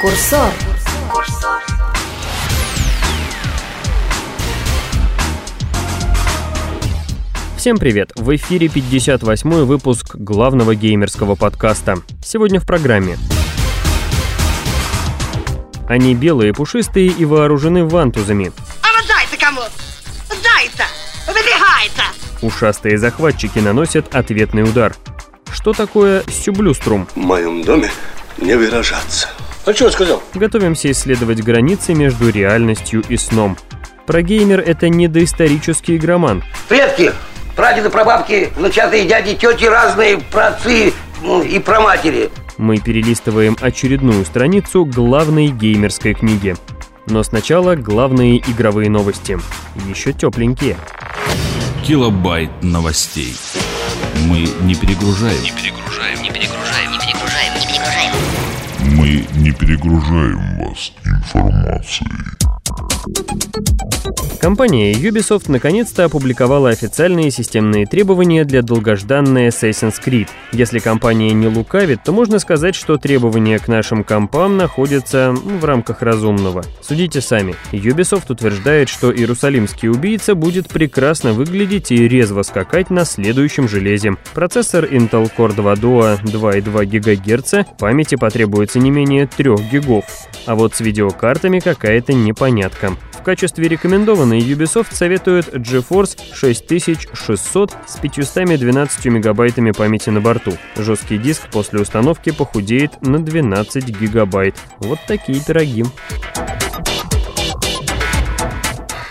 Курсор. Всем привет! В эфире 58 выпуск главного геймерского подкаста. Сегодня в программе. Они белые, пушистые и вооружены вантузами. А ну дай-то кому! Дай-то! Выбегай-то! Ушастые захватчики наносят ответный удар. Что такое сюблюструм? В моем доме не выражаться. А что я сказал? Готовимся исследовать границы между реальностью и сном. Про геймер это не доисторический игроман. Предки, прадеды, прабабки, внучатые дяди, тети разные, праотцы ну, и праматери. Мы перелистываем очередную страницу главной геймерской книги. Но сначала главные игровые новости. Еще тепленькие. Килобайт новостей. Мы не перегружаем. Не перегружаем, не перегружаем вас информацией. Компания Ubisoft наконец-то опубликовала официальные системные требования для долгожданной Assassin's Creed. Если компания не лукавит, то можно сказать, что требования к нашим компам находятся ну, в рамках разумного. Судите сами. Ubisoft утверждает, что Иерусалимский убийца будет прекрасно выглядеть и резво скакать на следующем железе. Процессор Intel Core 2 Duo 2,2 ГГц, памяти потребуется не менее 3 гигов. А вот с видеокартами какая-то непонятка. В качестве рекомендованной Ubisoft советует GeForce 6600 с 512 мегабайтами памяти на борту. Жесткий диск после установки похудеет на 12 гигабайт. Вот такие пироги.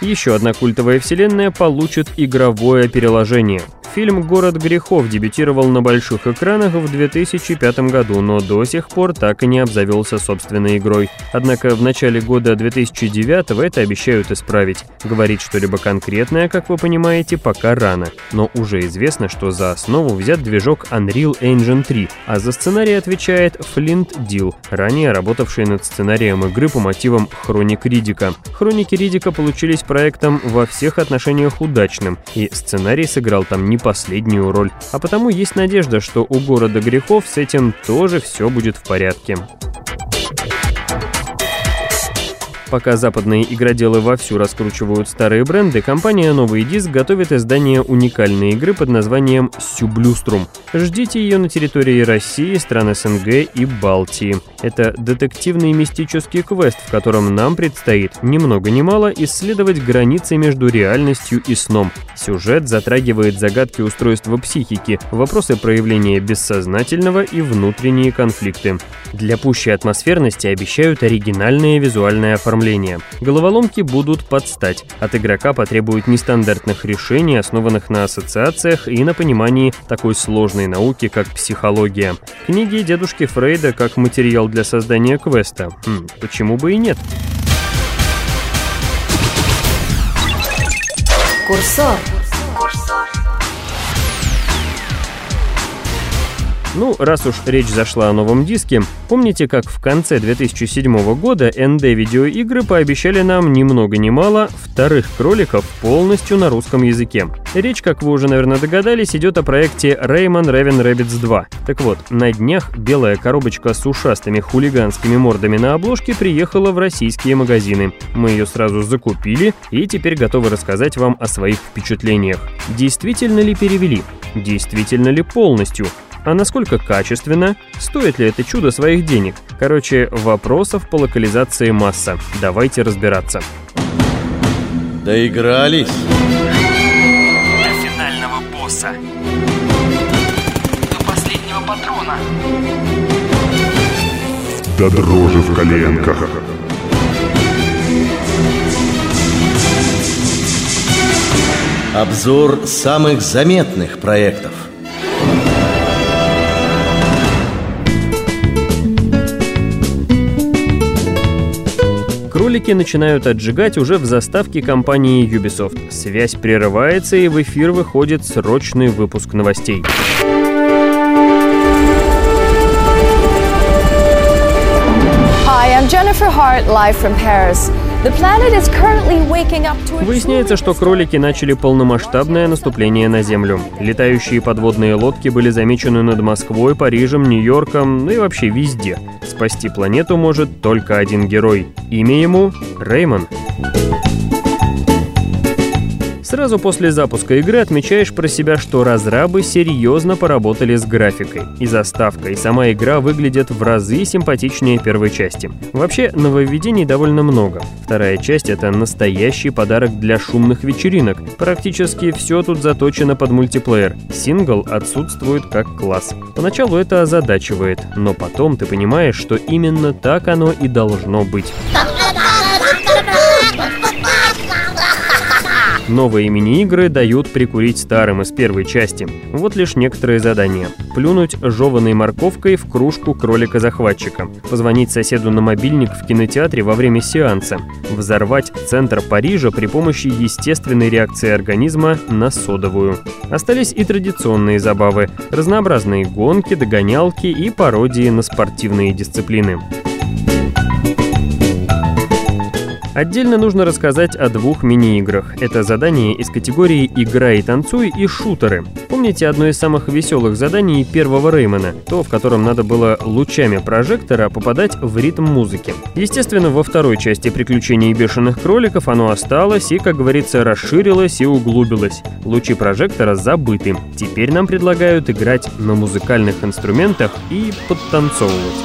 Еще одна культовая вселенная получит игровое переложение. Фильм «Город грехов» дебютировал на больших экранах в 2005 году, но до сих пор так и не обзавелся собственной игрой. Однако в начале года 2009 это обещают исправить. Говорить что-либо конкретное, как вы понимаете, пока рано. Но уже известно, что за основу взят движок Unreal Engine 3, а за сценарий отвечает Flint Dill, ранее работавший над сценарием игры по мотивам Хроник Ридика. Хроники Ридика получились проектом во всех отношениях удачным, и сценарий сыграл там не последнюю роль. А потому есть надежда, что у города грехов с этим тоже все будет в порядке. Пока западные игроделы вовсю раскручивают старые бренды, компания «Новый диск» готовит издание уникальной игры под названием «Сюблюструм». Ждите ее на территории России, стран СНГ и Балтии. Это детективный мистический квест, в котором нам предстоит, ни много ни мало, исследовать границы между реальностью и сном. Сюжет затрагивает загадки устройства психики, вопросы проявления бессознательного и внутренние конфликты. Для пущей атмосферности обещают оригинальное визуальное оформление оформления. Головоломки будут подстать. От игрока потребуют нестандартных решений, основанных на ассоциациях и на понимании такой сложной науки, как психология. Книги дедушки Фрейда как материал для создания квеста. Хм, почему бы и нет? Курсор. Ну, раз уж речь зашла о новом диске, помните, как в конце 2007 года ND видеоигры пообещали нам ни много ни мало вторых кроликов полностью на русском языке. Речь, как вы уже, наверное, догадались, идет о проекте Rayman Raven Rabbids 2. Так вот, на днях белая коробочка с ушастыми хулиганскими мордами на обложке приехала в российские магазины. Мы ее сразу закупили и теперь готовы рассказать вам о своих впечатлениях. Действительно ли перевели? Действительно ли полностью? А насколько качественно? Стоит ли это чудо своих денег? Короче, вопросов по локализации масса. Давайте разбираться. Доигрались. До финального босса. До последнего патрона. До дрожи в коленках. Обзор самых заметных проектов. Кролики начинают отжигать уже в заставке компании Ubisoft. Связь прерывается и в эфир выходит срочный выпуск новостей. Hi, I'm Jennifer Hart, live from Paris. Выясняется, что кролики начали полномасштабное наступление на Землю. Летающие подводные лодки были замечены над Москвой, Парижем, Нью-Йорком, ну и вообще везде. Спасти планету может только один герой. Имя ему Реймон. Сразу после запуска игры отмечаешь про себя, что разрабы серьезно поработали с графикой. И заставка, и сама игра выглядят в разы симпатичнее первой части. Вообще, нововведений довольно много. Вторая часть — это настоящий подарок для шумных вечеринок. Практически все тут заточено под мультиплеер. Сингл отсутствует как класс. Поначалу это озадачивает, но потом ты понимаешь, что именно так оно и должно быть. Новые мини-игры дают прикурить старым из первой части. Вот лишь некоторые задания. Плюнуть жеванной морковкой в кружку кролика-захватчика. Позвонить соседу на мобильник в кинотеатре во время сеанса. Взорвать центр Парижа при помощи естественной реакции организма на содовую. Остались и традиционные забавы. Разнообразные гонки, догонялки и пародии на спортивные дисциплины. Отдельно нужно рассказать о двух мини-играх. Это задание из категории «Играй и танцуй» и «Шутеры». Помните одно из самых веселых заданий первого Реймона? То, в котором надо было лучами прожектора попадать в ритм музыки. Естественно, во второй части «Приключений бешеных кроликов» оно осталось и, как говорится, расширилось и углубилось. Лучи прожектора забыты. Теперь нам предлагают играть на музыкальных инструментах и подтанцовывать.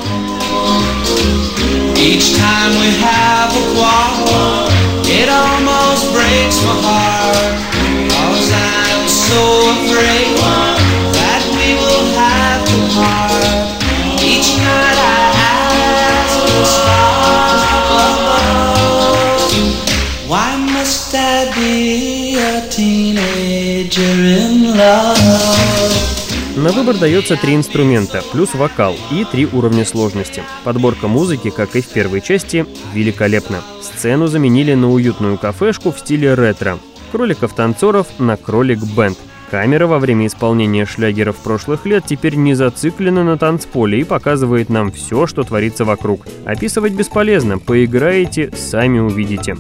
Each time we have a quarrel, it almost breaks my heart. Cause I'm so afraid На выбор дается три инструмента, плюс вокал и три уровня сложности. Подборка музыки, как и в первой части, великолепна. Сцену заменили на уютную кафешку в стиле ретро. Кроликов-танцоров на кролик-бенд. Камера во время исполнения шлягеров прошлых лет теперь не зациклена на танцполе и показывает нам все, что творится вокруг. Описывать бесполезно, поиграете, сами увидите.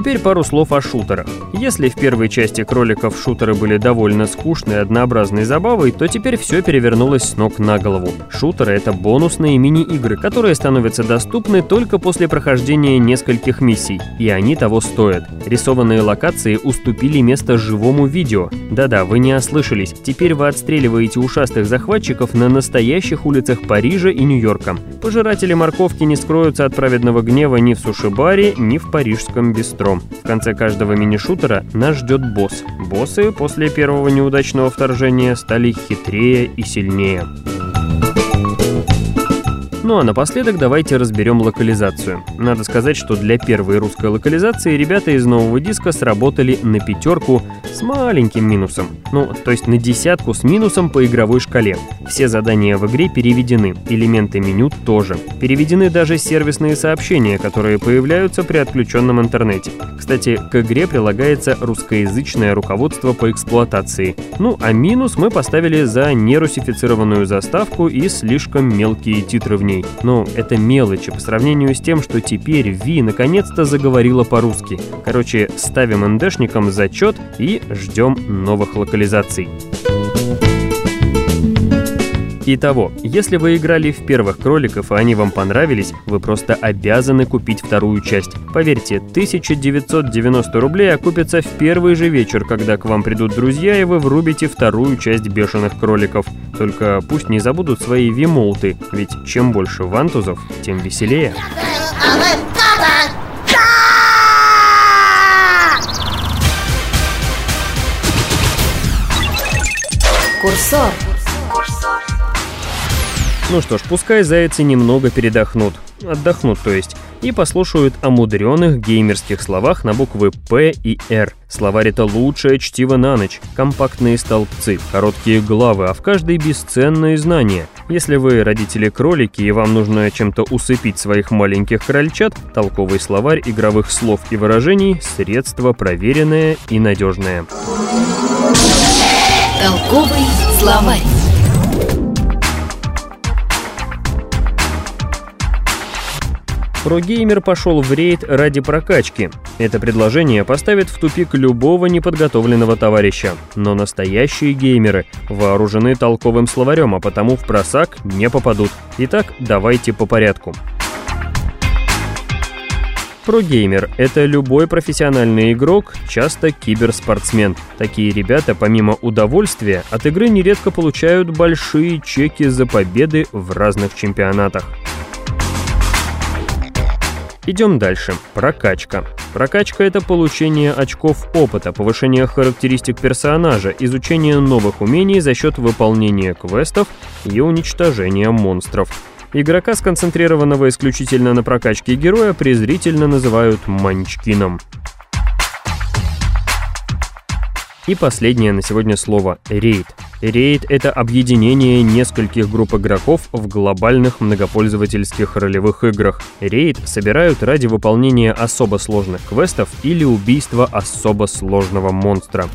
Теперь пару слов о шутерах. Если в первой части кроликов шутеры были довольно скучной однообразной забавой, то теперь все перевернулось с ног на голову. Шутеры — это бонусные мини-игры, которые становятся доступны только после прохождения нескольких миссий, и они того стоят. Рисованные локации уступили место живому видео. Да-да, вы не ослышались, теперь вы отстреливаете ушастых захватчиков на настоящих улицах Парижа и Нью-Йорка. Пожиратели морковки не скроются от праведного гнева ни в сушибаре, ни в парижском бистро монстром. В конце каждого мини-шутера нас ждет босс. Боссы после первого неудачного вторжения стали хитрее и сильнее. Ну а напоследок давайте разберем локализацию. Надо сказать, что для первой русской локализации ребята из нового диска сработали на пятерку с маленьким минусом. Ну, то есть на десятку с минусом по игровой шкале. Все задания в игре переведены, элементы меню тоже. Переведены даже сервисные сообщения, которые появляются при отключенном интернете. Кстати, к игре прилагается русскоязычное руководство по эксплуатации. Ну а минус мы поставили за нерусифицированную заставку и слишком мелкие титры в ней. Но это мелочи по сравнению с тем, что теперь Ви наконец-то заговорила по-русски. Короче, ставим НДшникам зачет и ждем новых локализаций. Итого, если вы играли в первых кроликов и они вам понравились, вы просто обязаны купить вторую часть. Поверьте, 1990 рублей окупится в первый же вечер, когда к вам придут друзья и вы врубите вторую часть бешеных кроликов. Только пусть не забудут свои вимолты, ведь чем больше вантузов, тем веселее. Курсор. Ну что ж, пускай зайцы немного передохнут. Отдохнут, то есть. И послушают о мудреных геймерских словах на буквы П и Р. Словарь это лучшее чтиво на ночь, компактные столбцы, короткие главы, а в каждой бесценные знания. Если вы родители-кролики и вам нужно чем-то усыпить своих маленьких крольчат, толковый словарь игровых слов и выражений – средство проверенное и надежное. Толковый словарь. ProGamer пошел в рейд ради прокачки. Это предложение поставит в тупик любого неподготовленного товарища. Но настоящие геймеры вооружены толковым словарем, а потому в просак не попадут. Итак, давайте по порядку. Прогеймер – это любой профессиональный игрок, часто киберспортсмен. Такие ребята, помимо удовольствия, от игры нередко получают большие чеки за победы в разных чемпионатах. Идем дальше. Прокачка. Прокачка — это получение очков опыта, повышение характеристик персонажа, изучение новых умений за счет выполнения квестов и уничтожения монстров. Игрока, сконцентрированного исключительно на прокачке героя, презрительно называют «манчкином». И последнее на сегодня слово «рейд». Рейд — это объединение нескольких групп игроков в глобальных многопользовательских ролевых играх. Рейд собирают ради выполнения особо сложных квестов или убийства особо сложного монстра.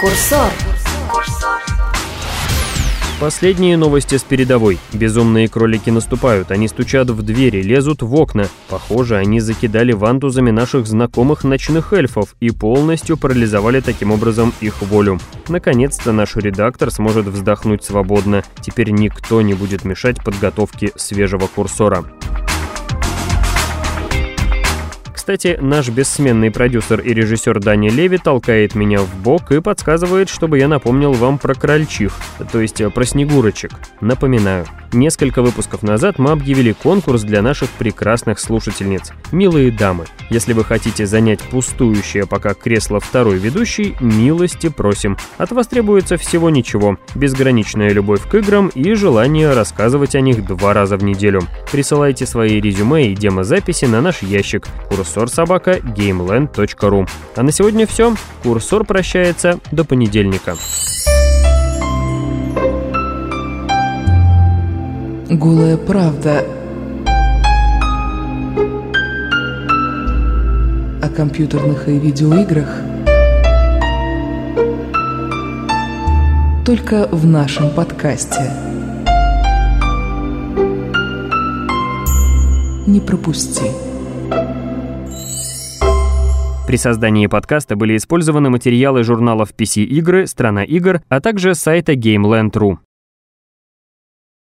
Курсор. Последние новости с передовой. Безумные кролики наступают, они стучат в двери, лезут в окна. Похоже, они закидали вантузами наших знакомых ночных эльфов и полностью парализовали таким образом их волю. Наконец-то наш редактор сможет вздохнуть свободно. Теперь никто не будет мешать подготовке свежего курсора. Кстати, наш бессменный продюсер и режиссер Дани Леви толкает меня в бок и подсказывает, чтобы я напомнил вам про крольчих, то есть э, про снегурочек. Напоминаю, несколько выпусков назад мы объявили конкурс для наших прекрасных слушательниц. Милые дамы, если вы хотите занять пустующее пока кресло второй ведущей, милости просим. От вас требуется всего ничего, безграничная любовь к играм и желание рассказывать о них два раза в неделю. Присылайте свои резюме и демозаписи на наш ящик курсор собака gameland.ru. А на сегодня все. Курсор прощается до понедельника. Голая правда о компьютерных и видеоиграх только в нашем подкасте. Не пропусти. При создании подкаста были использованы материалы журналов PC Игры, Страна игр, а также сайта GameLand.ru.